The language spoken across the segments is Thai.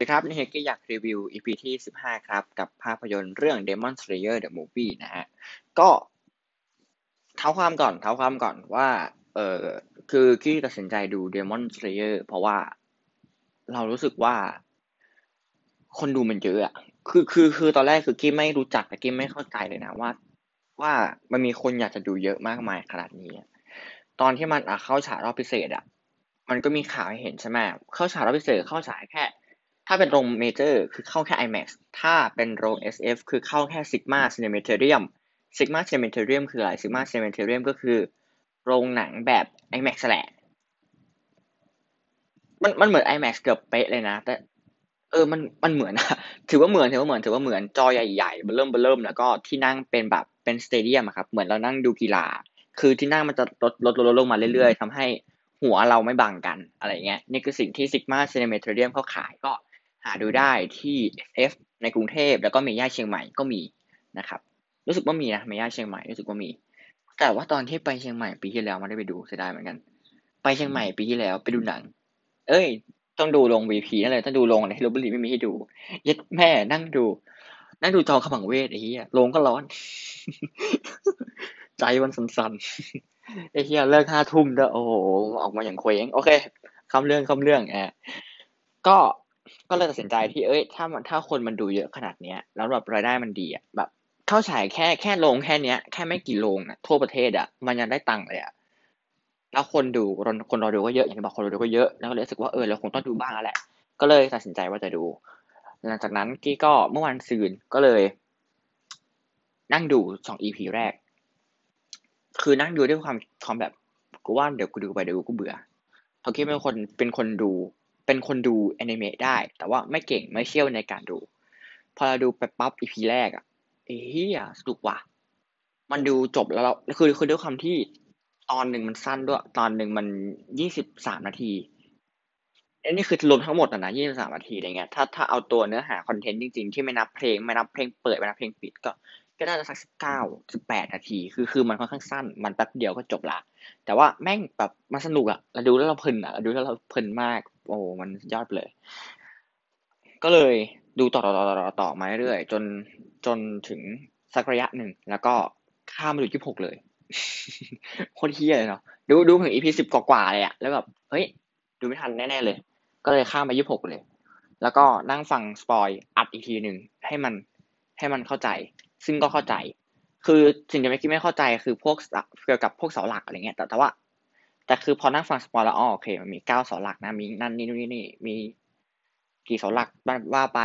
สวัสดีครับนี่เฮกกี้อยากรีวิว EP ที่ 15 ครับ กับภาพยนตร์เรื่อง Demon Slayer the Movie นะฮะ ก็เท้าความก่อนเท้าความก่อนว่า เออคือกี้ตัดสินใจดู Demon Slayer เพราะว่าเรารู้สึกว่า คนดูมันเยอะอะคือคือคือตอนแรกคือกี้ไม่รู้จักแต่กี้ไม่เข้าใจเลยนะว่า ว่ามันมีคนอยากจะดูเยอะมากมายขนาดนี้ ตอนที่มันเข้าฉายรอบพิเศษอะมันก็มีข่าวให้เห็นใช่ไหมเข้าฉายรอบพิเศษเข้าฉายแค่ ถ้าเป็นโรงเมเจอร์คือเข้าแค่ IMAX ถ้าเป็นโรง SF คือเข้าแค่ Sigma Cinematorium Sigma Cinematorium คืออะไร Sigma Cinematorium ก็คือ โรงหนังแบบ IMAX แหละ มันมันเหมือน IMAX เกือบเป๊ะเลยนะ แต่เออ มันมันเหมือนนะถือว่าเหมือนถือว่าเหมือนถือว่าเหมือนจอใหญ่ๆเริ่มเริ่มแล้วก็ที่นั่งเป็นแบบเป็นสเตเดียมครับ เหมือนเรานั่งดูกีฬา คือที่นั่งมันจะลดลดลดลงมาเรื่อยๆทำให้หัวเราไม่บังกันอะไรเงี้ย นี่คือสิ่งที่ Sigma Cinematorium เขาขายก็ หาดูได้ที่ SF ในกรุงเทพแล้วก็เมย่าเชียงใหม่ก็มีนะครับรู้สึกว่ามีนะเมย่าเชียงใหม่รู้สึกว่ามี แต่ว่าตอนที่ไปเชียงใหม่ปีที่แล้วไม่ได้ไปดูเสียดายเหมือนกัน ไปเชียงใหม่ปีที่แล้วไปดูหนัง เอ้ย ต้องดูโรง VP นั่นเลยต้องดูโรงในลบบุรีไม่มีให้ดูยัดแม่นั่งดู นั่งดูจอขมังเวทไอ้เหี้ยโรงก็ร้อน ใจมันสั่นๆไอ้เหี้ยเลิกห้าทุ่มเด้อโอ้โหออกมาอย่างเคว้งโอเคคำเรื่องคำเรื่องแอบก็ ก็เลยตัดสินใจที่เอ้ย ถ้ามันถ้าคนมันดูเยอะขนาดเนี้ย แล้วแบบรายได้มันดีอะแบบเข้าฉายแค่แค่โรงแค่เนี้ยแค่ไม่กี่โรงอะทั่วประเทศอะมันยังได้ตังค์เลยอะแล้วคนดูคนคนรอดูก็เยอะอย่างที่บอกคนรอดูก็เยอะแล้วก็เลยรู้สึกว่าเออเราคงต้องดูบ้างแล้วแหละ ก็เลยตัดสินใจว่าจะดู หลังจากนั้นกี้ก็เมื่อวันซืนก็เลย นั่งดูสองอีพีแรก คือนั่งดูด้วยความความแบบกูว่าเดี๋ยวกูดูไปเดี๋ยวกูเบื่อเพราะกี้เป็นคนเป็นคนดู เป็นคนดูแอนิเมะได้ แต่ว่าไม่เก่งไม่เชี่ยวในการดู พอเราดูไปปั๊บอีพีแรกอะเฮียสนุกว่ะ มันดูจบแล้วเราคือคือด้วยความที่ตอนหนึ่งมันสั้นด้วย ตอนหนึ่งมันยี่สิบสามนาทีอันนี้คือรวมทั้งหมดนะยี่สิบสามนาทีอะไรเงี้ยถ้าถ้าเอาตัวเนื้อหาคอนเทนต์จริงๆ ที่ไม่นับเพลงไม่นับเพลงเปิดไม่นับเพลงปิดก็ ก็น่าจะสักสิบเก้าสิบแปดนาที คือคือมันค่อนข้างสั้น มันแป๊บเดียวก็จบละ แต่ว่าแม่งแบบมันสนุกอะเราดูแล้วเราเพลินอะเราดูแล้วเราเพลินมาก โอ้มันยอดเลย ก็เลยดูต่อต่อต่อต่อต่อมาเรื่อยจนจนถึงสักระยะหนึ่ง แล้วก็ข้ามมาดูยี่หกเลยโคตรเหี้ยเลยเนาะดูดูถึง EP สิบกว่าเลยอะแล้วแบบเฮ้ย ดูไม่ทันแน่ๆเลย ก็เลยข้ามมายี่หกเลย แล้วก็นั่งฟัง spoil อัดอีกทีหนึ่งให้มันให้มันเข้าใจ ซึ่งก็เข้าใจ คือสิ่งที่ไม่คิดไม่เข้าใจคือพวกเกี่ยวกับพวกเสาหลักอะไรเงี้ยแต่แต่ว่า แต่คือพอนั่งฟัง spoil แล้วอ๋อโอเค มันมีเก้าเสาหลักนะมีนั่นนี่นู่นนี่นี่มีกี่เสาหลักว่าไป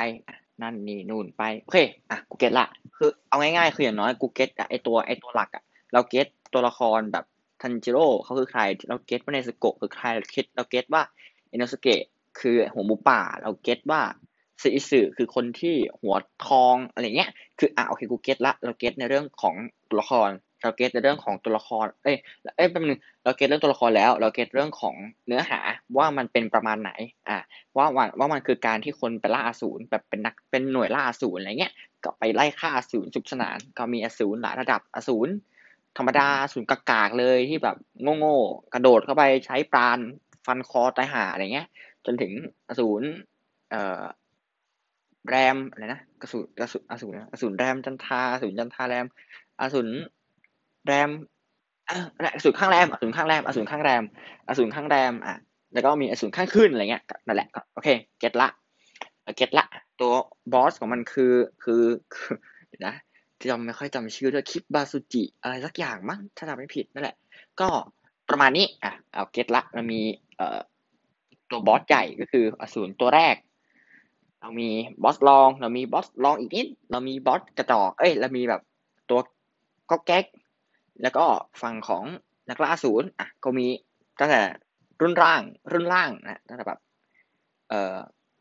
นั่นนี่นู่นไปโอเคอะกู get ละคือเอาง่ายๆคืออย่างน้อยกู get อะไอตัวไอตัวหลักอะเรา get ตัวละครแบบทันจิโร่เขาคือใคร เรา get ว่าเนซึโกะคือใครเรา get เรา get ว่าอิโนะสุเกะคือหัวหมูป่า เรา get ว่า เซนอิทสึคือคนที่หัวทองอะไรเงี้ย คืออะโอเคกู get ละเรา get ในเรื่องของตัวละคร เรา get ในเรื่องของตัวละคร เอ้ยเอ้ยแป๊บนึงเรา get เรื่องตัวละครแล้ว เรา get เรื่องของเนื้อหาว่ามันเป็นประมาณไหน อะว่าว่าว่ามันคือการที่คนไปล่าอสูรแบบเป็นนักเป็นหน่วยล่าอสูรอะไรเงี้ย ก็ไปไล่ฆ่าอสูรสุขสนานก็มีอสูรหลายระดับอสูรธรรมดาอสูรกากๆเลยที่แบบโง่ๆกระโดดเข้าไปใช้ปราณฟันคอตายหาอะไรเงี้ย จนถึงอสูรเอ่อ แรมอะไรนะกระสุนกระสุนอสูรอสูรแรมจันทาอสูรจันทาแรมอสูรแรมอะอสูรข้างแรมอสูรข้างแรมอสูรข้างแรมอสูรข้างแรมอะแล้วก็มีอสูรข้างขึ้นอะไรเงี้ยนั่นแหละโอเคเก็ตละเก็ตละตัวบอสของมันคือคือนะจำไม่ค่อยจำชื่อด้วยคิปบาสุจิอะไรสักอย่างมั้งถ้าจำไม่ผิดนั่นแหละ ก็ประมาณนี้อะเอาเก็ตละเรามีเอ่อตัวบอสใหญ่ก็คืออสูรตัวแรก เรามีบอสลอง เรามีบอสลองอีกนิด เรามีบอสกระจอกเอ้ย เรามีแบบตัวก็แก๊ก แล้วก็ฝั่งของนักล่าศูนย์อะก็มีตั้งแต่รุ่นร่าง รุ่นล่างนะตั้งแต่แบบ เอ่อ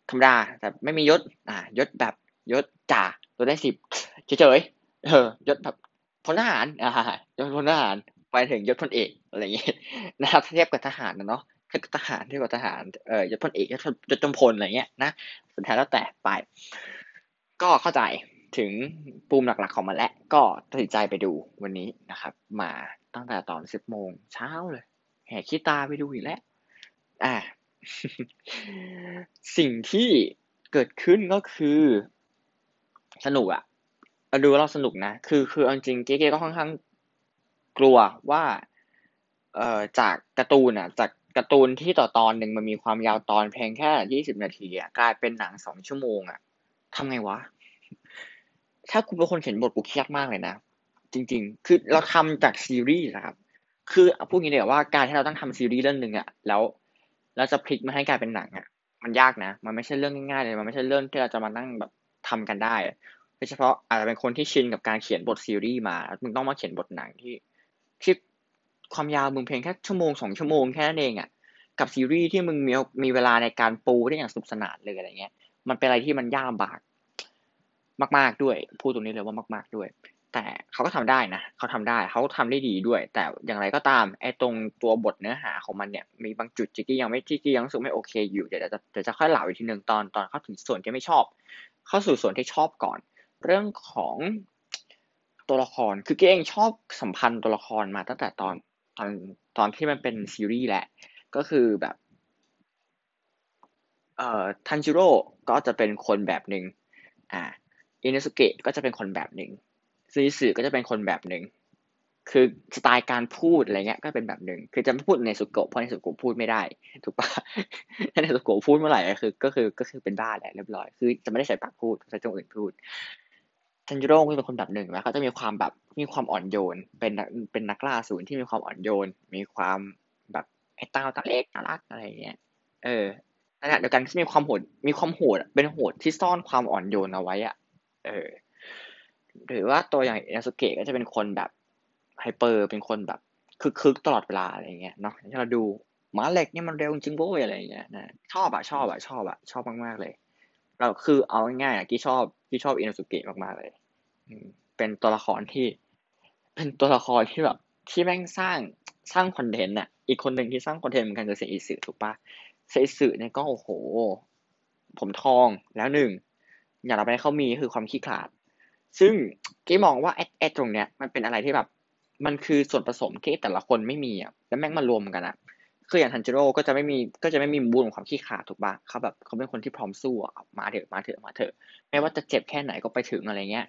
ธรรมดาแต่ไม่มียศ อ่ายศแบบยศจ่าตัวได้สิบเฉยๆเออยศแบบพลทหารอ่ายศพลทหารไปถึงยศพลเอกอะไรอย่างเงี้ยนะครับเทียบกับทหารนะเนาะ ถ้าทหารที่กว่าทหารเอ่อยศพลเอกยศจำพลอะไรเงี้ยนะสุดท้ายแล้วแต่ไป ก็เข้าใจถึงปูมหลักๆของมันแล้วก็ตัดสินใจไปดูวันนี้นะครับ มาตั้งแต่ตอนสิบโมงเช้าเลย แห่ขี้ตาไปดูอีกแล้วอ่าสิ่งที่เกิดขึ้นก็คือสนุกอะเราดูเราสนุกนะ คือคือจริงเก๊ก็ค่อนข้างกลัวว่า เอ่อจากการ์ตูนอะจาก การ์ตูนที่ต่อตอนหนึ่งมันมีความยาวตอนเพียงแค่ยี่สิบนาทีอะกลายเป็นหนังสองชั่วโมงอะทำไงวะ ถ้ากูเป็นคนเขียนบทกูเครียดมากเลยนะ จริง ๆ คือเราทำจากซีรีส์นะครับ คือพูดงี้เดี๋ยวว่าการที่เราต้องทำซีรีส์เรื่องหนึ่งอะ แล้วเราจะพลิกมาให้กลายเป็นหนังอะ มันยากนะ มันไม่ใช่เรื่องง่ายๆเลย มันไม่ใช่เรื่องที่เราจะมานั่งแบบทำกันได้โดยเฉพาะอาจจะเป็นคนที่ชินกับการเขียนบทซีรีส์มา มึงต้องมาเขียนบทหนังที่ที่ ความยาวมึงเพียงแค่ชั่วโมงสองชั่วโมงแค่นั้นเองอะกับซีรีส์ที่มึงมีมีเวลาในการปูได้อย่างสนุกสนานเลยอะไรเงี้ย มันเป็นอะไรที่มันยากบาก มาก ๆด้วย พูดตรงนี้เลยว่ามาก ๆด้วย แต่เขาก็ทำได้นะเขาทำได้เขาทำได้ดีด้วย แต่อย่างไรก็ตามไอ้ตรงตัวบทเนื้อหาของมันเนี่ยมีบางจุดจิกกี้ยังไม่จิกกี้ยังรู้สึกไม่โอเคอยู่เดี๋ยวจะเดี๋ยวจะค่อยเล่าอีกทีหนึ่งตอนตอนเข้าถึงส่วนที่ไม่ชอบ เข้าสู่ส่วนที่ชอบก่อน เรื่องของตัวละครคือเกเองชอบสัมพันธ์ตัวละครมาตั้งแต่ตอน ตอนตอนที่มันเป็นซีรีส์แหละ ก็คือแบบเอ่อทันจิโร่ก็จะเป็นคนแบบหนึ่งอ่าอินเนสุเกะก็จะเป็นคนแบบหนึ่งซีสึก็จะเป็นคนแบบหนึ่งคือสไตล์การพูดอะไรเงี้ยก็เป็นแบบหนึ่งคือจะไม่พูดในสุโกะเพราะในสุโกะพูดไม่ได้ ถูกปะถ้าในสุโกะพูดเมื่อไหร่ก็คือก็คือก็คือเป็นบ้าแหละเรียบร้อยคือจะไม่ได้ใช้ปากพูดใช้จงอื่นพูด ทันจิโร่ก็เป็นคนแบบหนึ่งแล้วเขาจะมีความแบบมีความอ่อนโยน เป็นเป็นนักล่าศูนย์ที่มีความอ่อนโยน มีความแบบไอ้เต้าตาเล็กน่ารักอะไรเงี้ย เออขณะเดียวกันที่มีความโหด มีความโหดเป็นโหดที่ซ่อนความอ่อนโยนเอาไว้อะเออ หรือว่าตัวอย่างอินาสุเกะก็จะเป็นคนแบบไฮเปอร์ เป็นคนแบบคึกๆตลอดเวลาอะไรเงี้ยเนาะที่เราดูหมาเหล็กเนี่ยมันเร็วจริงโว้ยอะไรเงี้ยนะชอบอะชอบอะชอบอะชอบมากๆเลย เราคือเอาง่ายๆอะที่ชอบที่ชอบอินาสุเกะมากๆเลยเป็นตัวละครที่ เป็นตัวละครที่แบบที่แม่งสร้างสร้างคอนเทนต์อะ อีกคนหนึ่งที่สร้างคอนเทนต์เหมือนกันคือเซอิสึถูกปะเซอิสึเนี่ยก็โอ้โห ผมทองแล้วหนึ่งอย่างเราไปเขามีคือความขี้ขลาด ซึ่งกี้มองว่าไอ้ตรงเนี้ยมันเป็นอะไรที่แบบ มันคือส่วนผสมที่แต่ละคนไม่มีอะแล้วแม่งมารวมกันอะ คืออย่างทันจิโร่ก็จะไม่มีก็จะไม่มีบูนของความขี้ขาดถูกปะเขาแบบเขาเป็นคนที่พร้อมสู้อะมาเถอะมาเถอะมาเถอะไม่ว่าจะเจ็บแค่ไหนก็ไปถึงอะไรเงี้ย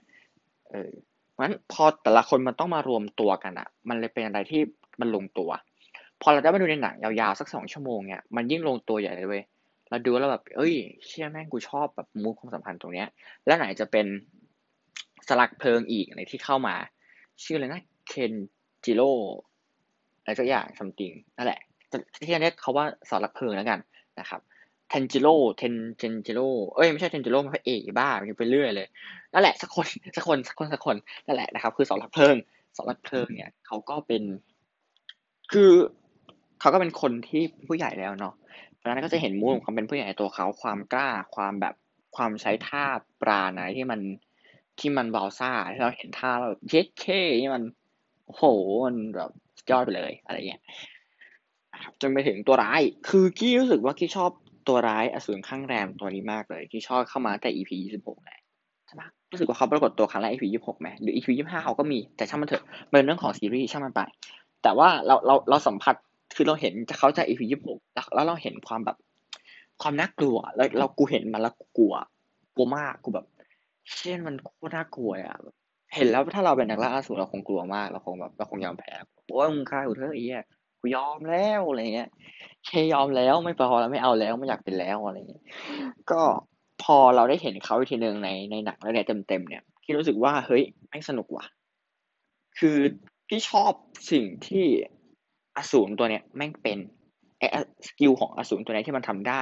เออเพราะฉะนั้นพอแต่ละคนมันต้องมารวมตัวกันอะ มันเลยเป็นอะไรที่มันลงตัว พอเราได้มาดูในหนังยาวๆสักสองชั่วโมงเนี่ยมันยิ่งลงตัวใหญ่เลยเว้ยเราดูแล้วแบบเอ้ย เชื่อแม่งกูชอบแบบมูความสัมพันธ์ตรงเนี้ย แล้วไหนจะเป็นสลักเพลิงอีกในที่เข้ามา ชื่ออะไรนะเคนจิโร่อะไรสักอย่างซัมติงนั่นแหละ ที่เรียกเขาว่าสลักเพลิงแล้วกันนะครับเทนจิโร่เทนเทนจิโร่เอ้ยไม่ใช่เทนจิโร่มันพระเอกบ้ามันไปเรื่อยเลยนั่นแหละสักคนสักคนสักคนสักคนนั่นแหละนะครับ คือสลักเพลิงสลักเพลิงเนี่ยเขาก็เป็น คือเขาก็เป็นคนที่ผู้ใหญ่แล้วเนาะราะนั้นก็จะเห็นมูดความเป็นผู้ใหญ่ตัวเขาความกล้าความแบบความใช้ท่าปราณอะไรที่มันที่มันบาซ่าที่เราเห็นท่าเราเย็ดเคนี่มันโอ้โหมันแบบยอดไปเลยอะไรเงี้ย จนไปถึงตัวร้าย คือกี้รู้สึกว่ากี้ชอบตัวร้ายอสูรข้างแรมตัวนี้มากเลยที่ชอบเข้ามาแต่ EP ยี่สิบหกแหละใช่ปะรู้สึกว่าเขาปรากฏตัวครั้งแรก EP ยี่สิบหกไหมหรือ EP ยี่สิบห้าเขาก็มีแต่ช่างมันเถอะเป็นเรื่องของซีรีส์ช่างมันไป แต่ว่าเราเราเราสัมผัสคือเราเห็นเขาจะ EP ยี่สิบหกแล้วเราเห็นความแบบความน่ากลัวแล้วเรากูเห็นมันแล้วกลัวกลัวมากกูแบบ เช่นมันโคตรน่ากลัวอะเห็นแล้วถ้าเราเป็นนักล่าอสูรเราคงกลัวมากเราคงแบบเราคงยอมแพ้โอ้ยมึงฆ่ากูเถอะไอ้เหี้ย กูยอมแล้วอะไรเงี้ยแค่ยอมแล้วไม่พอแล้วไม่เอาแล้วไม่อยากเป็นแล้วอะไรเงี้ยก็พอเราได้เห็นเขาอีกทีหนึ่งในในหนังแล้วเนี่ยเต็มๆเนี่ยพี่รู้สึกว่าเฮ้ยไม่สนุกว่ะ คือพี่ชอบสิ่งที่อสูรตัวเนี้ยแม่งเป็นไอ้skill ของอสูรตัวนี้ที่มันทำได้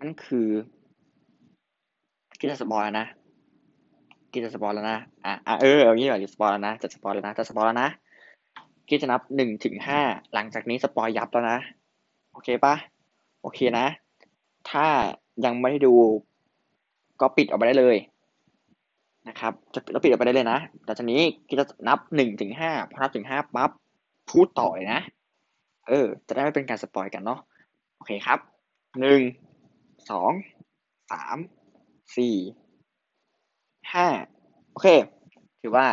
นั่นคือกี้ spoil แล้วนะกี้ spoil แล้วนะอะเอออย่างนี้แบบ spoil แล้วนะจะ spoil แล้วนะจะ spoil แล้วนะ กี้จะนับหนึ่งถึงห้าหลังจากนี้ spoil ยับแล้วนะ โอเคปะโอเคนะ ถ้ายังไม่ได้ดูก็ปิดออกไปได้เลยนะครับ จะเราปิดออกไปได้เลยนะแต่จากนี้กี้จะนับหนึ่งถึงห้าพอนับถึงห้าปั๊บพูดต่อเลยนะ เออ จะได้ไม่เป็นการสปอยกันเนาะโอเคครับหนึ่งสองสามสี่ห้าโอเค ถือว่า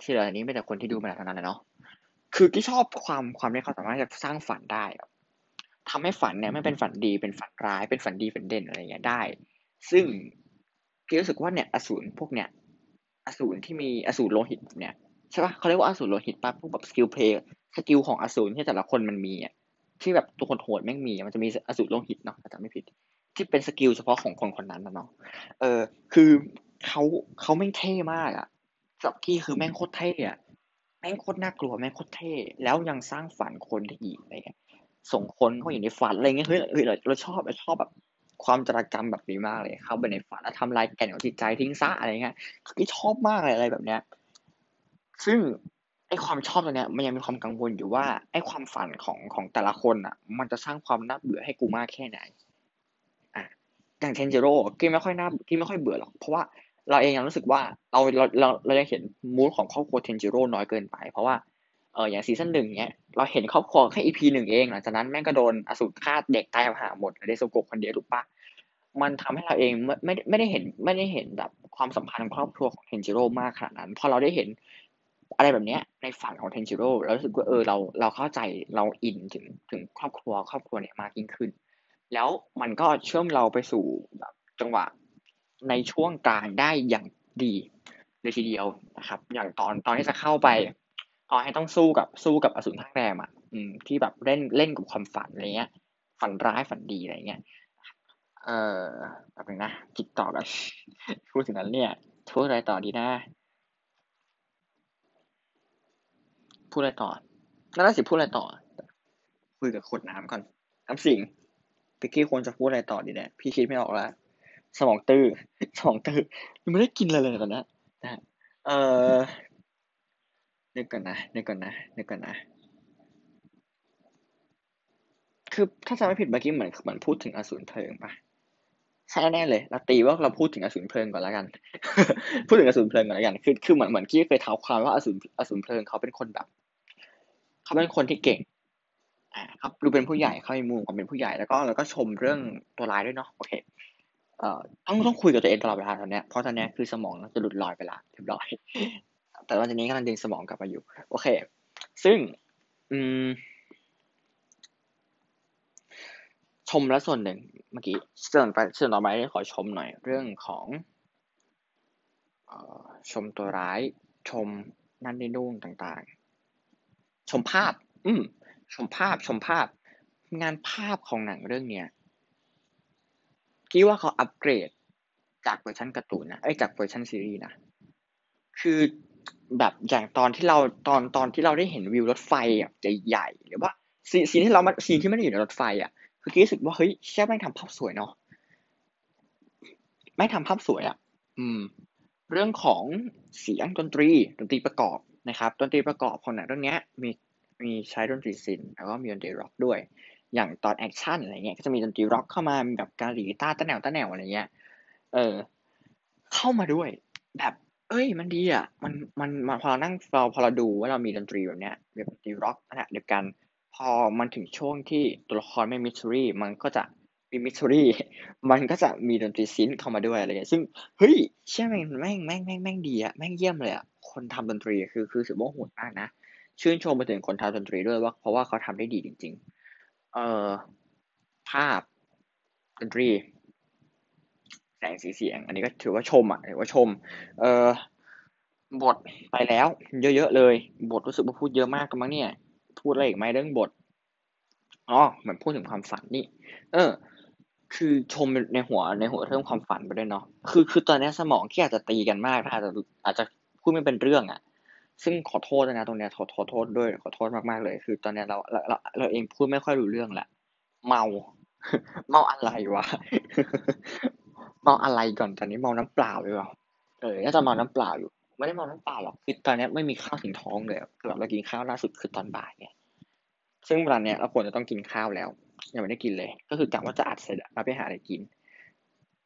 ที่เหลือนี้ไม่แต่คนที่ดูมาแล้วเท่านั้นแหละเนาะ คือที่ชอบความความที่เขาสามารถจะสร้างฝันได้ทำให้ฝันเนี่ยไม่เป็นฝันดีเป็นฝันร้ายเป็นฝันดีฝันเด่นอะไรเงี้ยได้ ซึ่งกี้รู้สึกว่าเนี่ยอสูรพวกเนี้ยอสูรที่มีอสูรโลหิตเนี่ยใช่ปะเขาเรียกว่าอสูรโลหิตปะพวกแบบ skill play skill ของอสูรที่แต่ละคนมันมีอะที่แบบตัวคนโหดแม่งมีมันจะมีอสูรโลหิตเนาะถ้าจำไม่ผิด ที่เป็น skill เฉพาะของคนคนนั้นนะเนาะเออ คือเขาเขาแม่งเท่มากอะสำหรับกี้คือแม่งโคตรเท่อะ แม่งโคตรน่ากลัวแม่งโคตรเท่ แล้วยังสร้างฝันคนได้อีกอะไรเงี้ยส่งคนเข้าอยู่ในฝันอะไรเงี้ยเฮ้ยเฮ้ยเราเราชอบเราชอบแบบความจารกรรมแบบนี้มากเลยเข้าไปในฝันแล้วทำลายแก่นของจิตใจทิ้งซะอะไรเงี้ยคือชอบมากเลยอะไรแบบเนี้ย ซึ่งไอความชอบตัวเนี้ยมันยังมีความกังวลอยู่ว่าไอความฝันของของแต่ละคนอะ มันจะสร้างความน่าเบื่อให้กูมากแค่ไหนอะอย่างเทนจิโร่กี้ไม่ค่อยน่ากี้ไม่ค่อยเบื่อหรอกเพราะว่า เราเองยังรู้สึกว่าเราเราเราเรายังเห็น mood ของครอบครัวเทนจิโร่น้อยเกินไป เพราะว่าเอออย่าง season หนึ่งเนี้ยเราเห็นครอบครัวแค่ EP หนึ่งเองหลังจากนั้นแม่งก็โดนอสูรฆ่าแดกตายห่าหมดเหลือเนซึโกะคนเดียวถูกปะมันทำให้เราเองไม่ไม่ได้เห็นไม่ได้เห็นแบบความสัมพันธ์ครอบครัวของเทนจิโร่มากขนาดนั้นพอเราได้เห็นอะไรแบบเนี้ยในฝันของเทนจิโร่เรารู้สึกว่าเออเราเราเข้าใจเราอินถึงถึงครอบครัวครอบครัวเนี้ยมากยิ่งขึ้น แล้วมันก็เชื่อมเราไปสู่แบบจังหวะ ในช่วงกลางได้อย่างดีเลยทีเดียวนะครับ อย่างตอนตอนที่จะเข้าไปตอนให้ต้องสู้กับสู้กับอสูรท่าแรมอะที่แบบเล่นเล่นกับความฝันอะไรเงี้ย ฝันร้ายฝันดีอะไรเงี้ยเอ่อแบบนึงนะคิดต่อกันพูดถึงนั้นเนี่ยพูดอะไรต่อดีนะพูดอะไรต่อน่าจะพูดอะไรต่อ คุยกับขวดน้ำก่อนน้ำสิงพี่กี้ควรจะพูดอะไรต่อดีเนี่ยพี่คิดไม่ออกแล้ว สมองตื้อสมองตื้อยังไม่ได้กินอะไรเลยตอนนี้นะเออนึกก่อนนะนึกก่อนนะนึกก่อนนะ คือถ้าจำไม่ผิดเมื่อกี้เหมือนเหมือนพูดถึงอสูรเพลิงปะใช่แน่เลยเราตีว่าเราพูดถึงอสูรเพลิงก่อนแล้วกัน พูดถึงอสูรเพลิงก่อนแล้วกัน คือคือเหมือนเหมือนที่เคยเท้าความว่าอสูรอสูรเพลิงเขาเป็นคนแบบเขาเป็นคนที่เก่งอ่าครับดูเป็นผู้ใหญ่เขามีมุมความเป็นผู้ใหญ่แล้วก็แล้วก็ชมเรื่องตัวร้ายด้วยเนาะโอเค เอ่อต้องต้องคุยกับตัวเองตลอดเวลาตอนเนี้ยเพราะตอนเนี้ยคือสมองจะหลุดลอยไปละเรียบร้อย แต่ตอนนี้กำลังดึงสมองกลับมาอยู่ โอเค ซึ่ง อืม ชมแล้วส่วนหนึ่งเมื่อกี้ส่วนไปส่วนต่อไปขอชมหน่อยเรื่องของเอ่อชมตัวร้าย ชมนั่นนี่นู่นต่างๆ ชมภาพ อืมชมภาพชมภาพ งานภาพของหนังเรื่องเนี้ย คิดว่าเขาอัปเกรดจากเวอร์ชันการ์ตูนนะไอ้จากเวอร์ชันซีรีส์นะ คือแบบอย่างตอนที่เราตอนตอนที่เราได้เห็นวิวรถไฟอะใหญ่ๆหรือว่าซี scene ที่เรามา scene ที่ไม่ได้อยู่ในรถไฟอะคือกี้รู้สึกว่าเฮ้ยเขาแม่งทำภาพสวยเนาะแม่งทำภาพสวยอะ อืม เรื่องของเสียงดนตรีดนตรีประกอบนะครับดนตรีประกอบของหนังเรื่องนี้มีมีใช้ดนตรี synth แล้วก็มีดนตรีร็อกด้วย อย่างตอน action อะไรเงี้ยก็จะมีดนตรีร็อกเข้ามามีแบบการหลีต้าตะแนวตะแนวอะไรเงี้ยเออ เข้ามาด้วย แบบ เอ้ย มันดีอะมันมันพอเรานั่งเราพอเราดูว่าเรามีดนตรีแบบเนี้ยแบบดนตรีร็อกนะเดียวกัน พอมันถึงช่วงที่ตัวละครแม่ง mystery มันก็จะมี mystery มันก็จะมีดนตรี synth เข้ามาด้วยอะไรเงี้ยซึ่งเฮ้ยเชื่อแม่งแม่งแม่งแม่งแม่งดีอะแม่งเยี่ยมเลยอะคนทำดนตรีคือคือถือว่าโหดมากนะชื่นชมไปถึงคนทำดนตรีด้วยว่าเพราะว่าเขาทำได้ดีจริง ๆ เอ่อภาพดนตรี แสงสีเสียง อันนี้ก็ถือว่าชมอะถือว่าชม เอ่อบทไปแล้ว เยอะๆเลย บทรู้สึกว่าพูดเยอะมากกันมั้งเนี่ย พูดอะไรอีกไหมเรื่องบทอ๋อเหมือนพูดถึงความฝันนี่ เออ คือชมในหัวในหัวเรื่องความฝันไปด้วยเนาะคือคือตอนนี้สมองที่อาจจะตีกันมากอาจจะอาจจะพูดไม่เป็นเรื่องอะ ซึ่งขอโทษนะตรงเนี้ยขอขอโทษด้วยขอโทษมากๆเลย คือ ตอนเนี้ยเราเราเราเองพูดไม่ค่อยรู้เรื่องแหละเมา เมาอะไรวะเมาอะไรก่อนตอนนี้เมาน้ำเปล่าหรือเปล่าเออน่าจะเมาน้ำเปล่าอยู่ไม่ได้เมาน้ำเปล่าหรอกคือตอนนี้ไม่มีข้าวถึงท้องเลยคือแบบเรากินข้าวล่าสุดคือตอนบ่ายเนี่ยซึ่งเวลาเนี้ยเราควรจะต้องกินข้าวแล้วยังไม่ได้กินเลย ก็คือกะว่าจะอัดเสร็จแล้วไปหาอะไรกิน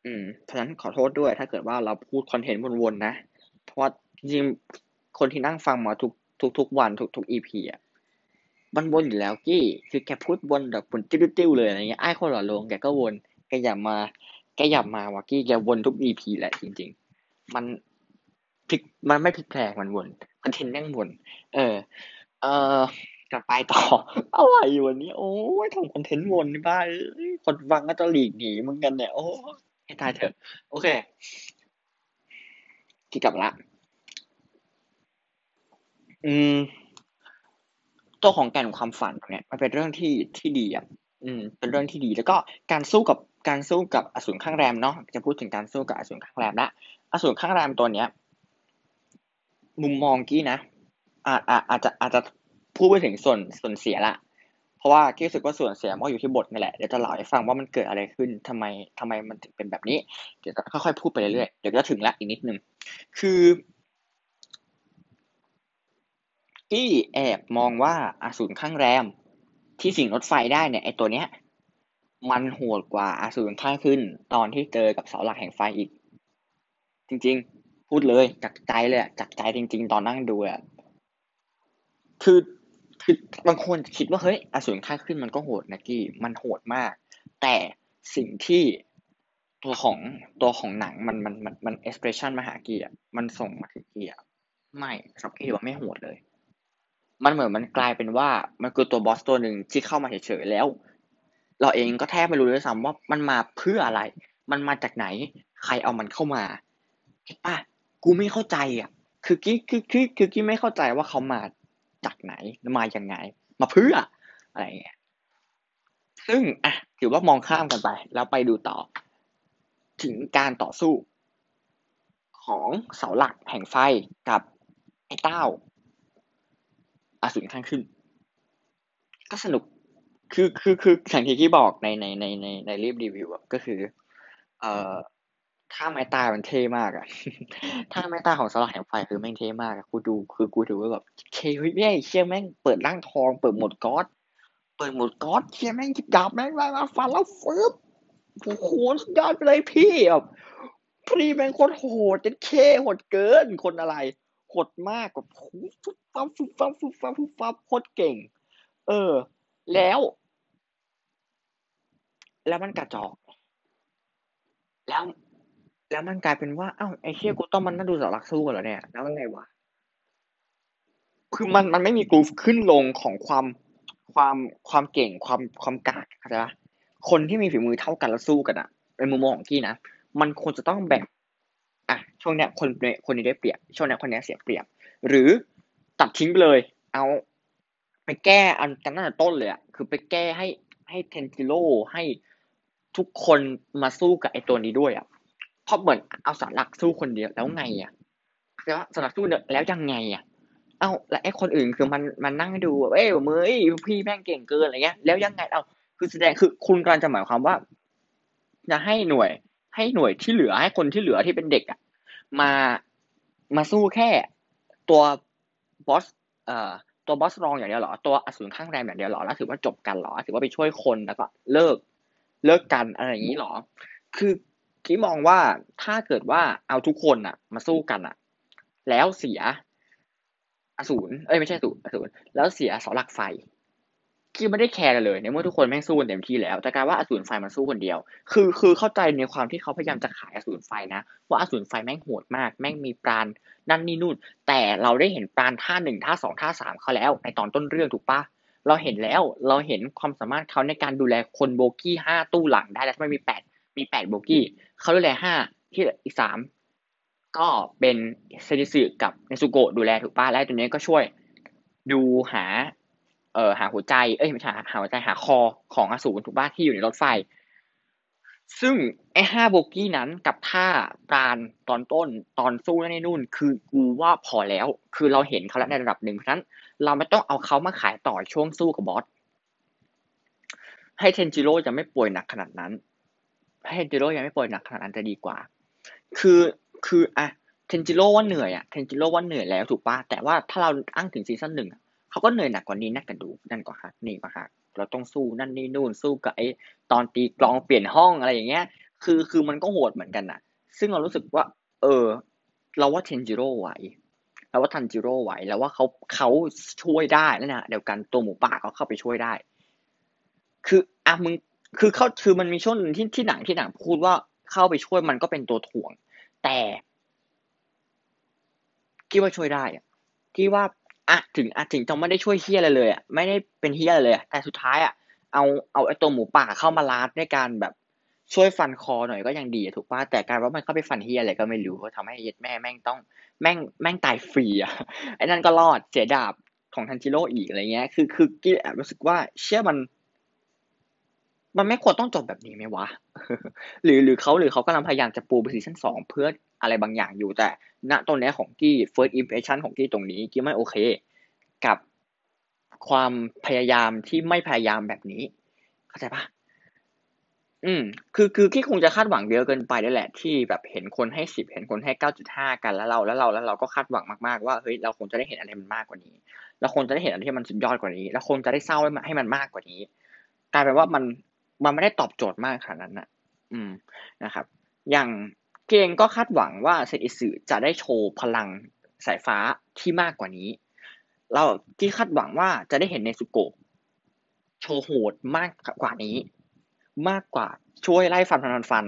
อืมเพราะฉะนั้นขอโทษด้วย ถ้าเกิดว่าเราพูดคอนเทนต์วนๆนะเพราะว่าจริง คนที่นั่งฟังมาทุกทุกทุกวันทุกทุกอีพีอะมันวนอยู่แล้วกี้ คือแกพูดวนแบบวนติ้วๆเลยอะไรเงี้ยไอ้คนหล่อลงแกก็วนแกอย่ามาแกอย่ามาวะกี้แกวนทุกอีพีแหละจริง ๆ มันพลิกมันไม่พลิกแพลงมันวนคอนเทนต์แม่งวนเออ เออกลับไปต่ออะไรวันนี้ โอ้ยทำคอนเทนต์วนบ้าเอ้ยคนฟังก็จะหลีกหนีเหมือนกันเนี่ยโอ้ให้ตายเถอะ โอเคที่กลับละ อืม ตัวของแก่นความฝันเนี่ยมันเป็นเรื่องที่ที่ดีอะอืม เป็นเรื่องที่ดี แล้วก็การสู้กับการสู้กับอสูรข้างแรมเนาะจะพูดถึงการสู้กับอสูรข้างแรมละอสูรข้างแรมตัวเนี้ย มุมมองกี้นะอาจอาจอาจจะอาจจะพูดไปถึงส่วนส่วนเสียละเพราะว่ากี้รู้สึกว่าส่วนเสียมันอยู่ที่บทนี่แหละเดี๋ยวจะเล่าให้ฟังว่ามันเกิดอะไรขึ้นทำไมทำไมมันถึงเป็นแบบนี้เดี๋ยวค่อยๆพูดไปเรื่อยๆเดี๋ยวก็ถึงละอีกนิดนึงคือ กี้แอบมองว่าอสูรข้างแรม ที่สิงรถไฟได้เนี่ยไอตัวเนี้ย มันโหดกว่าอสูรข้างขึ้น ตอนที่เจอกับเสาหลักแห่งไฟอีก จริง ๆ พูดเลยจากใจเลยจากใจจริง ๆ ตอนนั่งดูอะคือคือบางคนคิดว่าเฮ้ยอสูรข้างขึ้นมันก็โหดนะกี้มันโหดมาก แต่สิ่งที่ตัวของตัวของหนังมันมันมันมันเอ็กซ์เพรสชันมาหาเกี้อะมันส่งมาถึงกี้อะไม่สำหรับกี้ว่าไม่โหดเลย มันเหมือนมันกลายเป็นว่ามันคือตัวบอสตัวหนึ่งที่เข้ามาเฉยๆแล้ว เราเองก็แทบไม่รู้เลยซ้ำว่ามันมาเพื่ออะไร มันมาจากไหน ใครเอามันเข้ามาเห็นปะกูไม่เข้าใจอะ คือกี้คือคือคือกี้ไม่เข้าใจว่าเขามาจากไหนมาอย่างไง มาเพื่ออะไรเงี้ยซึ่งอะถือว่ามองข้ามกันไป แล้วไปดูต่อ ถึงการต่อสู้ ของเสาหลักแห่งไฟกับไอ้เต้า อสูรข้างขึ้น ก็สนุก คือคือคืออย่างที่บอกในในในในในรีบรีวิวก็คือ เอ่อถ้าไม้ตายมันเท่มากอะถ้าไม้ตายของสลักแห่งไฟคือแม่งเท่มากอะกูดูคือกูดูว่าแบบเคเฮ้ยเชี่ยแม่งเปิดร่างทอง เปิดหมดก๊อดเปิดหมดก๊อดเชี่ยแม่งจิบดาบแม่งมามาฟันแล้วฟึบโอ้โหสุดยอดไปเลยพี่แบบพี่แม่งโคตรโหดจะเคโหดเกินคนอะไร หดมากแบบฟุบฟับฟุบฟับฟุบฟับฟุบฟับโคตรเก่ง เออ แล้ว แล้วมันกระจอก แล้ว แล้วมันกลายเป็นว่าอ้าวไอ้เชี่ยกูต้องมันนั่งดูเสาหลักสู้กันเหรอเนี่ย แล้วไงวะ คือมันมันไม่มีกรูฟขึ้นลงของความความความเก่งความความกากเข้าใจปะคนที่มีฝีมือเท่ากันแล้วสู้กันอะในมุมมองของที่นะ มันควรจะต้องแบ่ง อะช่วงเนี้ยคนคนนี้ได้เปรียบช่วงเนี้ยคนนี้เสียเปรียบ หรือตัดทิ้งไปเลย เอาไปแก้อันกันตั้งแต่ต้นเลยอะคือไปแก้ให้ให้เทนจิโร่ให้ทุกคนมาสู้กับไอตัวนี้ด้วยอะเพราะเหมือนเอาสารหลักสู้คนเดียวแล้วไงอะแต่ว่าสารหลักสู้เนี่ยแล้วยังไงอะเอ้าแล้วไอคนอื่นคือมันมันนั่งดูเอ้ยมือพี่แม่งเก่งเกินอะไรเงี้ย แล้วยังไง เอ้าคือแสดงคือคุณกำลังจะหมายความว่าจะให้หน่วย ให้หน่วยที่เหลือให้คนที่เหลือที่เป็นเด็กอะมามาสู้แค่ตัวบอสเอ่อตัวบอสรองอย่างเดียวหรอตัวอสูรข้างแรมอย่างเดียวหรอแล้วถือว่าจบกันหรอถือว่าไปช่วยคนแล้วก็เลิกเลิกกันอะไรอย่างนี้หรอ คือที่มองว่าถ้าเกิดว่าเอาทุกคนอะมาสู้กันอะแล้วเสียอสูรเอ้ยไม่ใช่อสูรอสูรแล้วเสียเสาหลักไฟ ที่ไม่ได้แคร์เลยในเมื่อทุกคนแม่งสู้กันเต็มที่แล้ว แต่การว่าอสูรไฟมันสู้คนเดียว คือคือเข้าใจในความที่เขาพยายามจะขายอสูรไฟนะ ว่าอสูรไฟแม่งโหดมาก แม่งมีปราณนั่นนี่นู่น แต่เราได้เห็นปราณท่าหนึ่งท่าสองท่าสามเขาแล้ว ในตอนต้นเรื่องถูกปะเราเห็นแล้วเราเห็นความสามารถเขาในการดูแลคนโบกี้ห้าตู้หลังได้แล้วทำไมมีแปดมีแปดโบกี้เขาดูแลห้าที่อีกสามก็เป็นเซนิสึกับเนซุโกะดูแลถูกปะแล้วตัวนี้ก็ช่วยดูหา เอ่อหาหัวใจเอ้ยไม่ใช่หาหัวใจหาคอของอสูรถูกป่ะที่อยู่ในรถไฟ ซึ่งไอ้ห้าโบกี้นั้นกับท่าปราณตอนต้นตอนสู้นั่นนี่นู่น คือกูว่าพอแล้ว คือเราเห็นเขาแล้วในระดับหนึ่งเพราะฉะนั้น เราไม่ต้องเอาเขามาขายต่อช่วงสู้กับบอสให้เทนจิโร่จะไม่ป่วยหนักขนาดนั้นให้เทนจิโร่ยังไม่ปล่อยหนักขนาดนั้นจะดีกว่า คือคืออะเทนจิโร่ว่าเหนื่อยอะเทนจิโร่ว่าเหนื่อยแล้วถูกปะแต่ว่าถ้าเราอ้างถึงซีซั่นหนึ่ง เขาก็เหนื่อยหนักกว่านี้นักกันดู นั่นกว่าฮะนี่กว่าฮะเราต้องสู้นั่นนี่นู่นสู้กับไอ้ตอนตีกลองเปลี่ยนห้องอะไรอย่างเงี้ย คือคือมันก็โหดเหมือนกันนะซึ่งเรารู้สึกว่า เออ เราว่าเทนจิโร่ไหวเราว่าทันจิโร่ไหวแล้วว่าเขาเขาช่วยได้นั่นนะเดียวกันตัวหมูป่าเขาเข้าไปช่วยได้ คืออะมึงคือเขาคือมันมีช่วงนึงที่ที่หนังที่หนังพูดว่าเข้าไปช่วยมันก็เป็นตัวถ่วง แต่คิดว่าช่วยได้อะคิดว่า อะถึงอะถึงจะไม่ได้ช่วยเฮียอะไรเลยอะไม่ได้เป็นเฮียอะไรเลยแต่สุดท้ายอะเอาเอาไอ้ตัวหมูป่าเข้ามาลาดในการแบบช่วยฟันคอหน่อยก็ยังดีถูกป่ะแต่การว่ามันเข้าไปฟันเฮียอะไรก็ไม่รู้ทำให้เย็ดแม่แม่งต้องแม่งแม่งตายฟรีอะไอ้นั่นก็รอดเสียดาบของทันจิโร่อีกอะไรเงี้ยคือคือกี้แอบรู้สึกว่าเชื่อมัน มันไม่ควรต้องจบแบบนี้ไหมวะ หรือหรือเขาหรือเขากำลังพยายามจะปูไปซีซั่นสองเพื่ออะไรบางอย่างอยู่แต่ ณตรงนี้ของกี้ first impression ของกี้ตรงนี้กี้ไม่โอเค กับความพยายามที่ไม่พยายามแบบนี้ เข้าใจปะอืม คือคือที่คงจะคาดหวังเยอะเกินไปนั่นแหละ ที่แบบเห็นคนให้สิบเห็นคนให้เก้าจุดห้ากันแล้วเราแล้วเราแล้วเราก็คาดหวังมากๆว่าเฮ้ยเราคงจะได้เห็นอะไรมันมากกว่านี้เราคงจะได้เห็นอะไรที่มันสุดยอดกว่านี้เราคงจะได้เศร้าให้มันมากกว่านี้กลายเป็นว่ามัน มันไม่ได้ตอบโจทย์มากขนาดนั้นนะอืมนะครับ อย่างเกงก็คาดหวังว่าเซนอิสึจะได้โชว์พลังสายฟ้าที่มากกว่านี้ เราที่คาดหวังว่าจะได้เห็นในสุโกะโชว์โหดมากกว่านี้ มากกว่าช่วยไล่ฟันฟันฟัน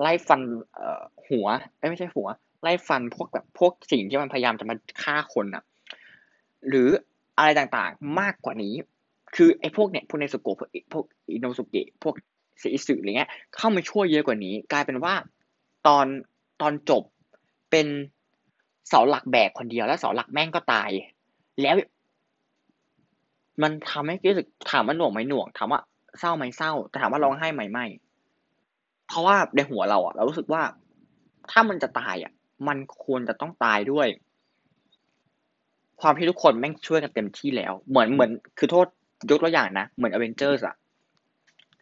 ไล่ฟันเอ่อหัวไม่ใช่หัว ไล่ฟันพวกแบบพวกสิ่งที่มันพยายามจะมาฆ่าคนอะ หรืออะไรต่างๆมากกว่านี้ คือไอ้พวกเนี่ยพวกในสุโกะพวกอินโนสุเกะพวกเซอิสึอะไรเงี้ยเข้ามาช่วยเยอะกว่านี้ กลายเป็นว่าตอนตอนจบเป็นเสาหลักแบกคนเดียวแล้วเสาหลักแม่งก็ตาย แล้ว มันทำให้รู้สึกถามว่าหน่วงไหมหน่วงถามว่าเศร้าไหมเศร้าแต่ถามว่าร้องไห้ไหมไม่ เพราะว่าในหัวเราอะเรารู้สึกว่า ถ้ามันจะตายอะมันควรจะต้องตายด้วย ความที่ทุกคนแม่งช่วยกันเต็มที่แล้ว เหมือนเหมือนคือโทษ ยกตัวอย่างนะ เหมือนอเวนเจอร์สอะ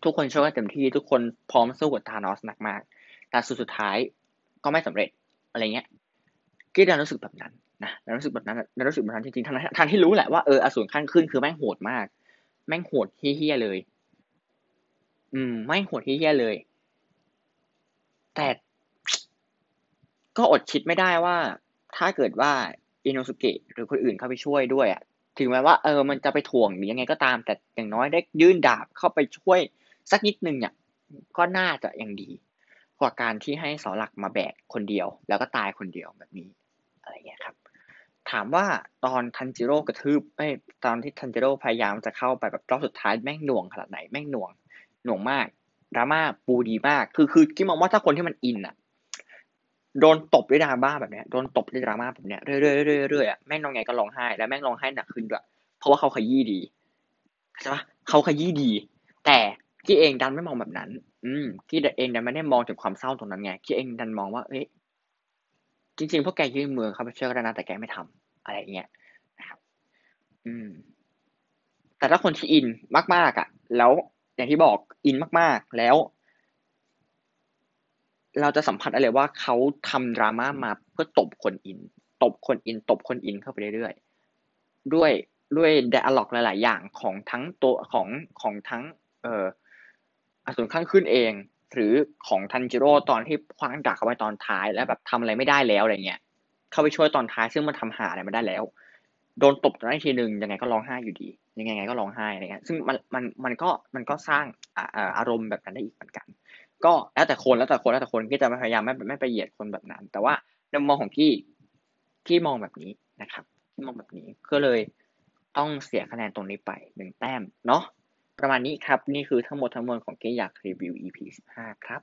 ทุกคนช่วยกันเต็มที่ทุกคนพร้อมสู้กับธานอสหนักมาก แต่สุดสุดท้ายก็ไม่สำเร็จอะไรเงี้ยกีดันรู้สึกแบบนั้นนะดันรู้สึกแบบนั้นดันรู้สึกแบบนั้นจริงๆทั้งทั้งที่รู้แหละว่าเอออสูรขั้นขึ้นคือแม่งโหดมาก แม่งโหดเฮี้ยเลย อืมไม่งโหดเฮี้ยเลย แต่ก็อดคิดไม่ได้ว่า ถ้าเกิดว่าอินโนสุเกะหรือคนอื่นเข้าไปช่วยด้วยอะ ถึงแม้ว่าเออมันจะไปถ่วงหรือยังไงก็ตาม แต่อย่างน้อยได้ยื่นดาบเข้าไปช่วยสักนิดนึงเนี่ยก็น่าจะยังดี กว่าการที่ให้เสาหลักมาแบกคนเดียว แล้วก็ตายคนเดียวแบบนี้อะไรเงี้ยครับ ถามว่าตอนทันจิโร่กระทืบไอ้ตอนที่ทันจิโร่พยายามจะเข้าไปแบบรอบสุดท้ายแม่งหน่วงขนาดไหนแม่งหน่วงหน่วงมากดราม่าปูดีมาก คือคือกิ๊มมองว่าถ้าคนที่มันอินอะ โดนตบด้วยดราม่าแบบเนี้ยโดนตบด้วยดราม่าแบบเนี้ยเรื่อยเรื่อยเรื่อยอะแม่งร้องไงก็ร้องไห้แล้วแม่งร้องไห้หนักขึ้นด้วยเพราะว่าเขาขยี้ดีใช่ปะเขาขยี้ดี แต่กี้เองดันไม่มองแบบนั้น อืมกี้เองดันไม่ได้มองถึงความเศร้าตรงนั้นไงกี้เองดันมองว่าเอ้ยจริงๆพวกแกยื่นมือเข้าไปช่วยกันนะแต่แกไม่ทำอะไรเงี้ยนะครับ อืม แต่ถ้าคนที่อินมากๆอะ แล้วอย่างที่บอกอินมากๆ แล้ว เราจะสัมผัสอะไรว่าเขาทำดราม่ามาเพื่อตบคนอิน ตบคนอิน ตบคนอินเข้าไปเรื่อยๆ ด้วยด้วยไดอะล็อกหลาย ๆ อย่างของทั้งตัวของของทั้ง เอ่ออสูรขั้นขึ้นเอง หรือของทันจิโร่ตอนที่คว้างดาบเข้าไปตอนท้ายแล้วแบบทำอะไรไม่ได้แล้วอะไรเงี้ย เข้าไปช่วยตอนท้ายซึ่งมันทำหาอะไรไม่ได้แล้ว โดนตบตอนนั้นทีหนึ่งยังไงก็ร้องไห้อยู่ดี ยังไงไงก็ร้องไห้อะไรเงี้ย ซึ่งมันมันมันก็มันก็สร้างอารมณ์แบบนั้นได้อีกเหมือนกัน ก็แล้วแต่คนแล้วแต่คนแล้วแต่คนก็จะพยายามไม่ไม่ไปเหยียดคนแบบนั้น แต่ว่าในมุมมองของพี่พี่มองแบบนี้นะครับพี่มองแบบนี้ก็เลยต้องเสียคะแนนตรงนี้ไปหนึ่งแต้มเนาะประมาณนี้ครับ นี่คือทั้งหมดทั้งมวลของเกอยากรีวิว EP 15 ครับ